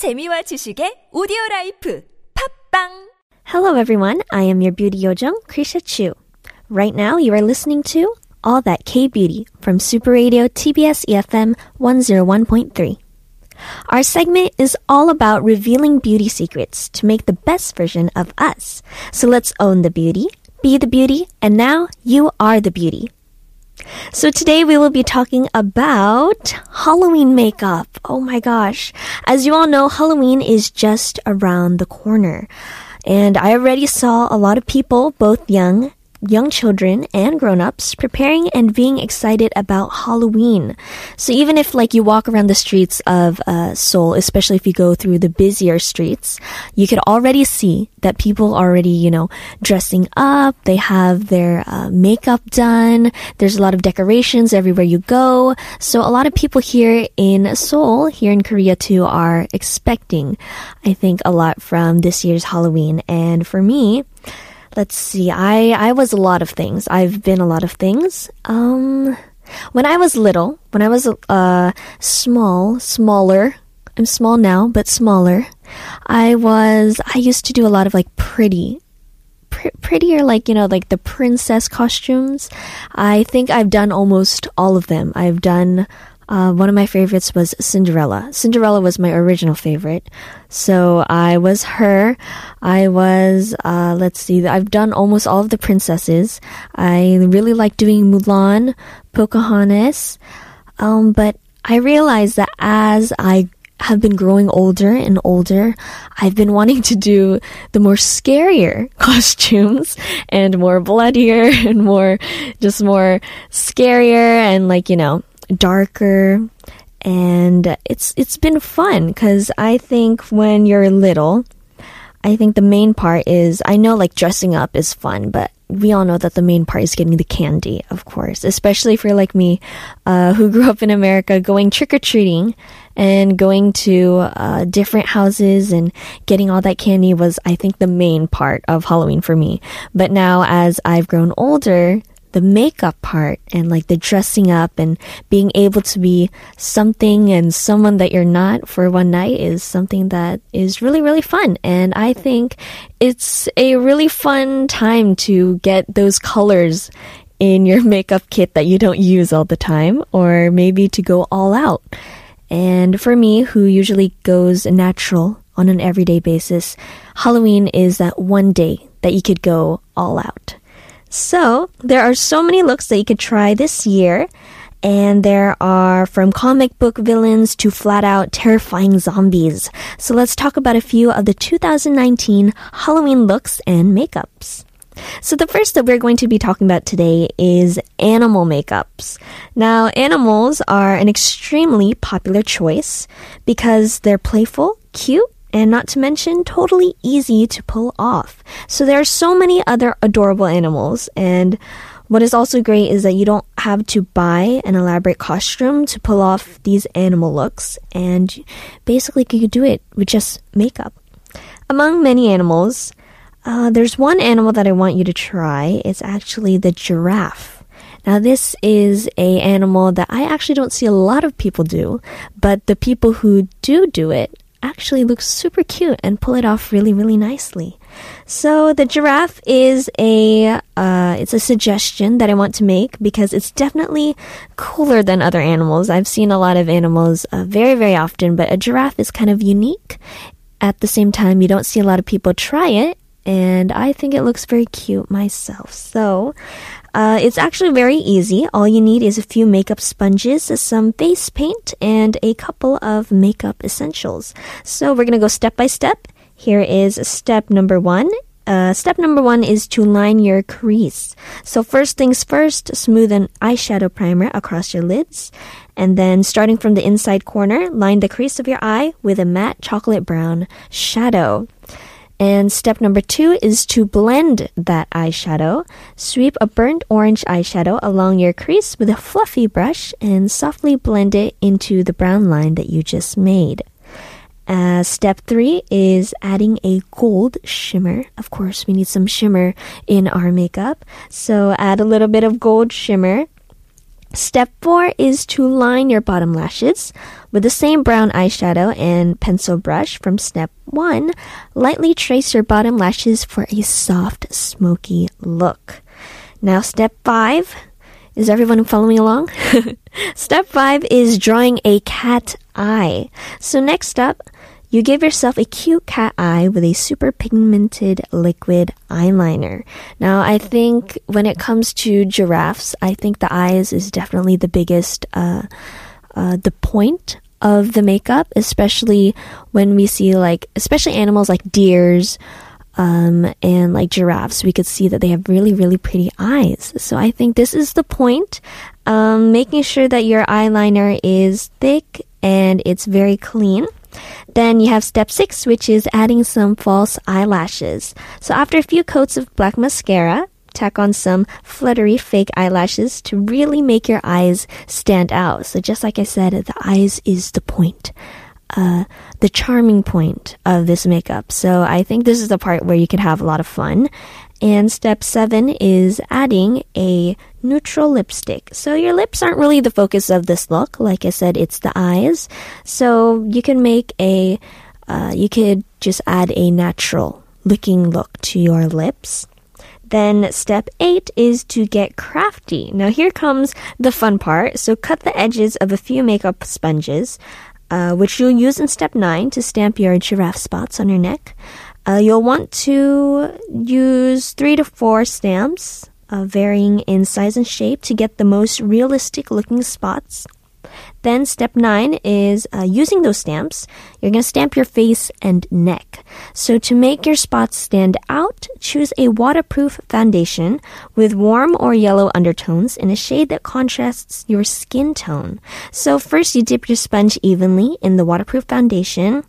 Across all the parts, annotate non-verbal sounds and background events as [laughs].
재미와 지식의 오디오 라이프 팝빵 Hello, everyone. I am your beauty yojong, Krisha Chu. Right now, you are listening to All That K Beauty from Super Radio TBS EFM 101.3. Our segment is all about revealing beauty secrets to make the best version of us. So let's own the beauty, be the beauty, and now you are the beauty. So today we will be talking about Halloween makeup. Oh my gosh. As you all know, Halloween is just around the corner. And I already saw a lot of people, both young young children and grown-ups preparing and being excited about Halloween. So even if like you walk around the streets of uh, Seoul, especially if you go through the busier streets, you could already see that people already, you know, dressing up. They have their uh, makeup done. There's a lot of decorations everywhere you go. So a lot of people here in Seoul, here in Korea too, are expecting, I think, a lot from this year's Halloween. And for me, let's see. I I was a lot of things. I've been a lot of things. Um, when I was little, when I was uh small, smaller. I'm small now, but smaller. I was. I used to do a lot of like pretty. pr- Prettier, like, you know, like the princess costumes. I think I've done almost all of them. I've done uh, one of my favorites was Cinderella. Cinderella was my original favorite. So I was her. I was, uh, let's see, I've done almost all of the princesses. I really like doing Mulan, Pocahontas. Um, but I realized that as I have been growing older and older, I've been wanting to do the more scarier [laughs] costumes and more bloodier [laughs] and more, just more scarier and like, you know, darker. And it's, it's been fun because I think when you're little, I think the main part is I know like dressing up is fun, but we all know that the main part is getting the candy, of course. Especially if you're like me, uh, who grew up in America, going trick or treating and going to uh, different houses and getting all that candy was, I think, the main part of Halloween for me. But now, as I've grown older, the makeup part and like the dressing up and being able to be something and someone that you're not for one night is something that is really, really fun. And I think it's a really fun time to get those colors in your [laughs] makeup kit that you don't use all the time or maybe to go all out. And for me, who usually goes natural on an everyday basis, Halloween is that one day that you could go all out. So, there are so many looks that you could try this year. And there are from comic book villains to flat out terrifying zombies. So let's talk about a few of the 2019 Halloween looks and makeups. So the first that we're going to be talking about today is animal makeups. Now, animals are an extremely popular choice because they're playful, cute, and not to mention totally easy to pull off. So there are so many other adorable animals and what is also great is that you don't have to buy an elaborate costume to pull off these animal looks and basically you could do it with just makeup. Among many animals, uh, there's one animal that I want you to try. It's actually the giraffe. Now this is a animal that I actually don't see a lot of people do, but the people who do do it actually look super cute and pull it off really, really nicely. So the giraffe is a uh, it's a suggestion that I want to make because it's definitely cooler than other animals. I've seen a lot of animals uh, very, very often, but a giraffe is kind of unique. At the same time, you don't see a lot of people try it, and I think it looks very cute myself. So, uh, it's actually very easy. All you need is a few makeup sponges, some face paint, and a couple of makeup essentials. So, we're gonna go step by step. Here is step number one. Uh, step number one is to line your crease. So first things first, smooth an eyeshadow primer across your lids. And then starting from the inside corner, line the crease of your eye with a matte chocolate brown shadow. And step number two is to blend that eyeshadow. Sweep a burnt orange eyeshadow along your crease with a fluffy brush and softly blend it into the brown line that you just made. Uh, step three is adding a gold shimmer. Of course, we need some shimmer in our makeup. So add a little bit of gold shimmer Step four is to line your bottom lashes with the same brown eyeshadow and pencil brush from step one. Lightly trace your bottom lashes for a soft, smoky look. Now, step five. Is everyone following along? [laughs] step five is drawing a cat eye. So next up, you give yourself a cute cat eye with a super pigmented liquid eyeliner. Now, I think when it comes to giraffes, I think the eyes is definitely the biggest, uh, uh, the point of the makeup, especially when we see like, especially animals like deers, um, and like giraffes, we could see that they have really, really pretty eyes. So I think this is the point. Um, making sure that your eyeliner is thick and it's very clean. Then you have step six, which is adding some false eyelashes. So after a few coats of black mascara, tack on some fluttery fake eyelashes to really make your eyes stand out. So just like I said, the eyes is the point. Uh, the charming point of this makeup. So I think this is the part where you can have a lot of fun. And step seven is adding a neutral lipstick. So your lips aren't really the focus of this look. Like I said, it's the eyes. So you can make a, uh, you could just add a natural looking look to your lips. Then step eight is to get crafty. Now here comes the fun part. So cut the edges of a few makeup sponges, uh, which you'll use in step nine to stamp your giraffe spots on your neck. Uh, you'll want to use three to four stamps, uh, varying in size and shape, to get the most realistic looking spots. Then, step nine is uh, using those stamps. You're going to stamp your face and neck. So, to make your spots stand out, choose a waterproof foundation with warm or yellow undertones in a shade that contrasts your skin tone. So, first, you dip your sponge evenly in the waterproof foundation.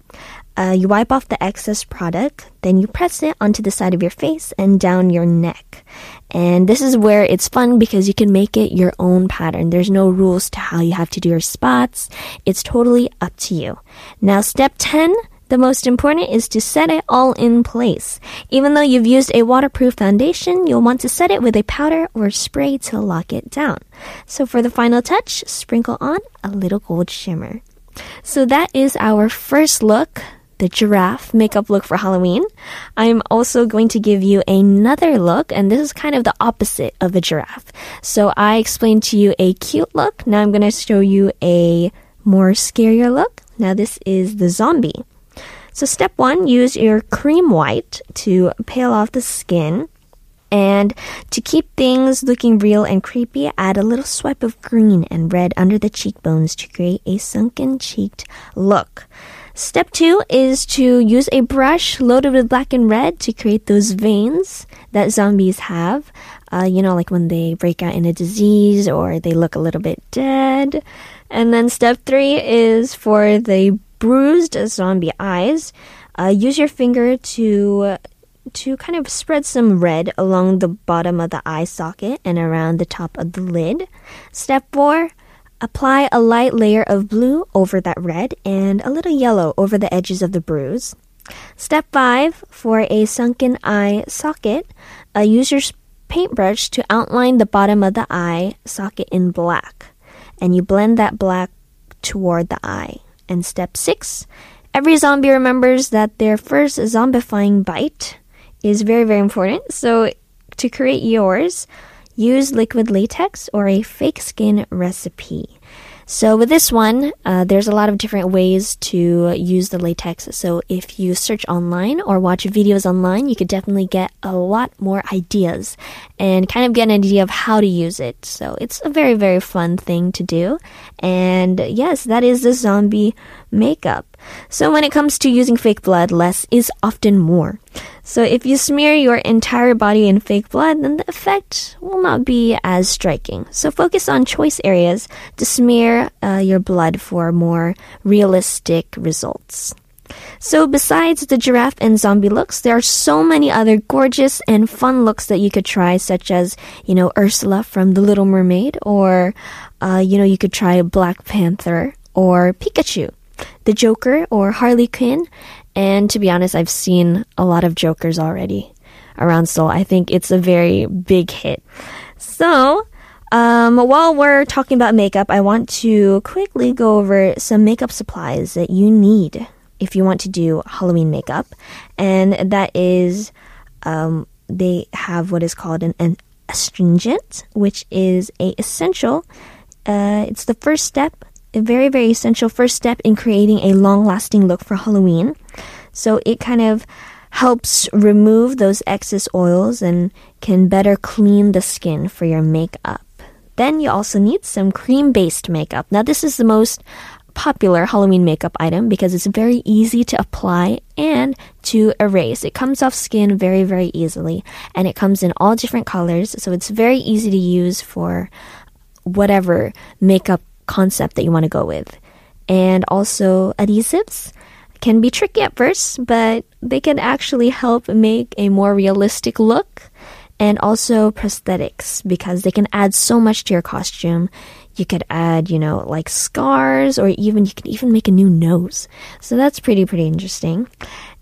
Uh, you wipe off the excess product, then you press it onto the side of your face and down your neck. And this is where it's fun because you can make it your own pattern. There's no rules to how you have to do your spots. It's totally up to you. Now, step 10. The most important is to set it all in place. Even though you've used a waterproof foundation, you'll want to set it with a powder or spray to lock it down. So for the final touch, sprinkle on a little gold shimmer. So that is our first look the giraffe makeup look for Halloween. I'm also going to give you another look, and this is kind of the opposite of the giraffe. So I explained to you a cute look. Now I'm going to show you a more scarier look. Now this is the zombie. So step one, use your cream white to peel off the skin. And to keep things looking real and creepy, add a little swipe of green and red under the cheekbones to create a sunken cheeked look. Step two is to use a brush loaded with black and red to create those veins that zombies have. Uh, you know, like when they break out in a disease or they look a little bit dead. And then step three is for the bruised zombie eyes. Uh, use your finger to to kind of spread some red along the bottom of the eye socket and around the top of the lid. Step four, Apply a light layer of blue over that red and a little yellow over the edges of the bruise. Step 5 for a sunken eye socket, uh, use your paintbrush to outline the bottom of the eye socket in black. And you blend that black toward the eye. And step 6 every zombie remembers that their first zombifying bite is very, very important. So to create yours, use liquid latex or a fake skin recipe. So with this one, uh, there's a lot of different ways to use the latex. So if you search online or watch videos online, you could definitely get a lot more ideas and kind of get an idea of how to use it. So it's a very, very fun thing to do. And yes, that is the zombie makeup. So when it comes to using fake blood, less is often more. So if you smear your entire body in fake blood, then the effect will not be as striking. So focus on choice areas to smear uh, your blood for more realistic results. So besides the giraffe and zombie looks, there are so many other gorgeous and fun looks that you could try, such as, you know, Ursula from The Little Mermaid, or, uh, you know, you could try Black Panther or Pikachu the Joker or Harley Quinn. And to be honest, I've seen a lot of Jokers already around Seoul. I think it's a very big hit. So, Um, while we're talking about makeup, I want to quickly go over some makeup supplies that you need if you want to do Halloween makeup, and that is, um, they have what is called an, an astringent, which is a essential. Uh, it's the first step, a very very essential first step in creating a long lasting look for Halloween. So it kind of helps remove those excess oils and can better clean the skin for your makeup. Then you also need some cream based makeup. Now, this is the most popular Halloween makeup item because it's very easy to apply and to erase. It comes off skin very, very easily and it comes in all different colors. So it's very easy to use for whatever makeup concept that you want to go with. And also adhesives can be tricky at first, but they can actually help make a more realistic look and also prosthetics because they can add so much to your costume. You could add, you know, like scars or even you could even make a new nose. So that's pretty pretty interesting.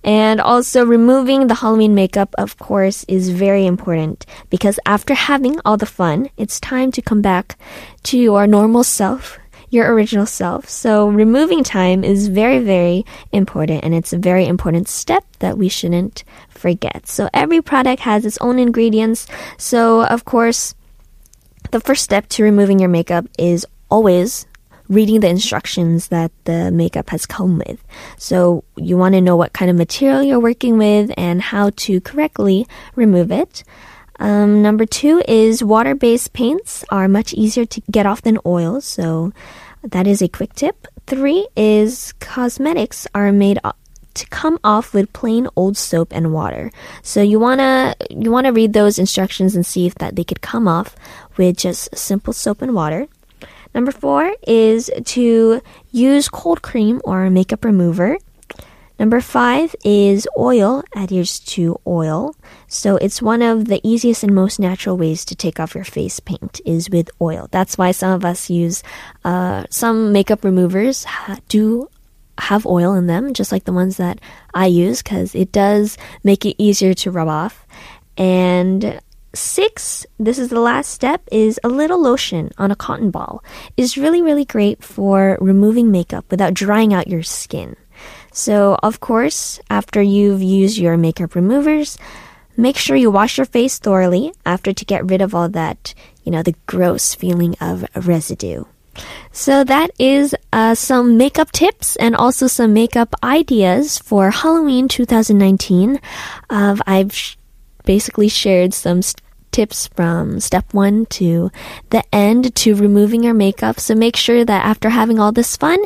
And also removing the Halloween makeup of course is very important because after having all the fun, it's time to come back to your normal self your original self. So removing time is very, very important and it's a very important step that we shouldn't forget. So every product has its own ingredients. So of course, the first step to removing your makeup is always reading the instructions that the makeup has come with. So you want to know what kind of material you're working with and how to correctly remove it. Um, number two is water based paints are much easier to get off than oils, so that is a quick tip. Three is cosmetics are made to come off with plain old soap and water. So you wanna you wanna read those instructions and see if that they could come off with just simple soap and water. Number four is to use cold cream or makeup remover. Number five is oil adheres to oil. So it's one of the easiest and most natural ways to take off your face paint is with oil. That's why some of us use, uh, some makeup removers do have oil in them, just like the ones that I use, because it does make it easier to rub off. And six, this is the last step, is a little lotion on a cotton ball. is really, really great for removing makeup without drying out your skin. So, of course, after you've used your makeup removers, make sure you wash your face thoroughly after to get rid of all that, you know, the gross feeling of residue. So that is uh, some makeup tips and also some makeup ideas for Halloween 2019. Uh, I've sh- basically shared some st- tips from step one to the end to removing your makeup. So make sure that after having all this fun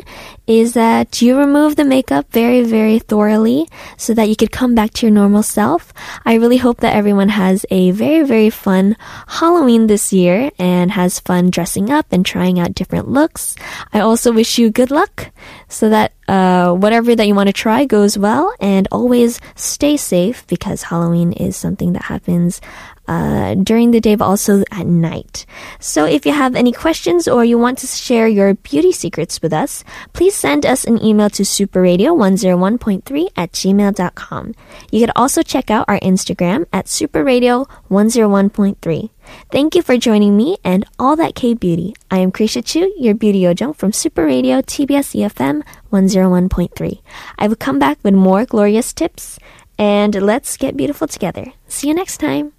is that you remove the makeup very, very thoroughly so that you could come back to your normal self. I really hope that everyone has a very, very fun Halloween this year and has fun dressing up and trying out different looks. I also wish you good luck so that uh, whatever that you want to try goes well and always stay safe because Halloween is something that happens uh, during the day, but also at night. So if you have any questions or you want to share your beauty secrets with us, please send us an email to superradio101.3 at gmail.com. You can also check out our Instagram at superradio101.3. Thank you for joining me and all that K beauty. I am Krisha Chu, your beauty yojong from Super Radio TBS EFM 101.3. I will come back with more glorious tips and let's get beautiful together. See you next time.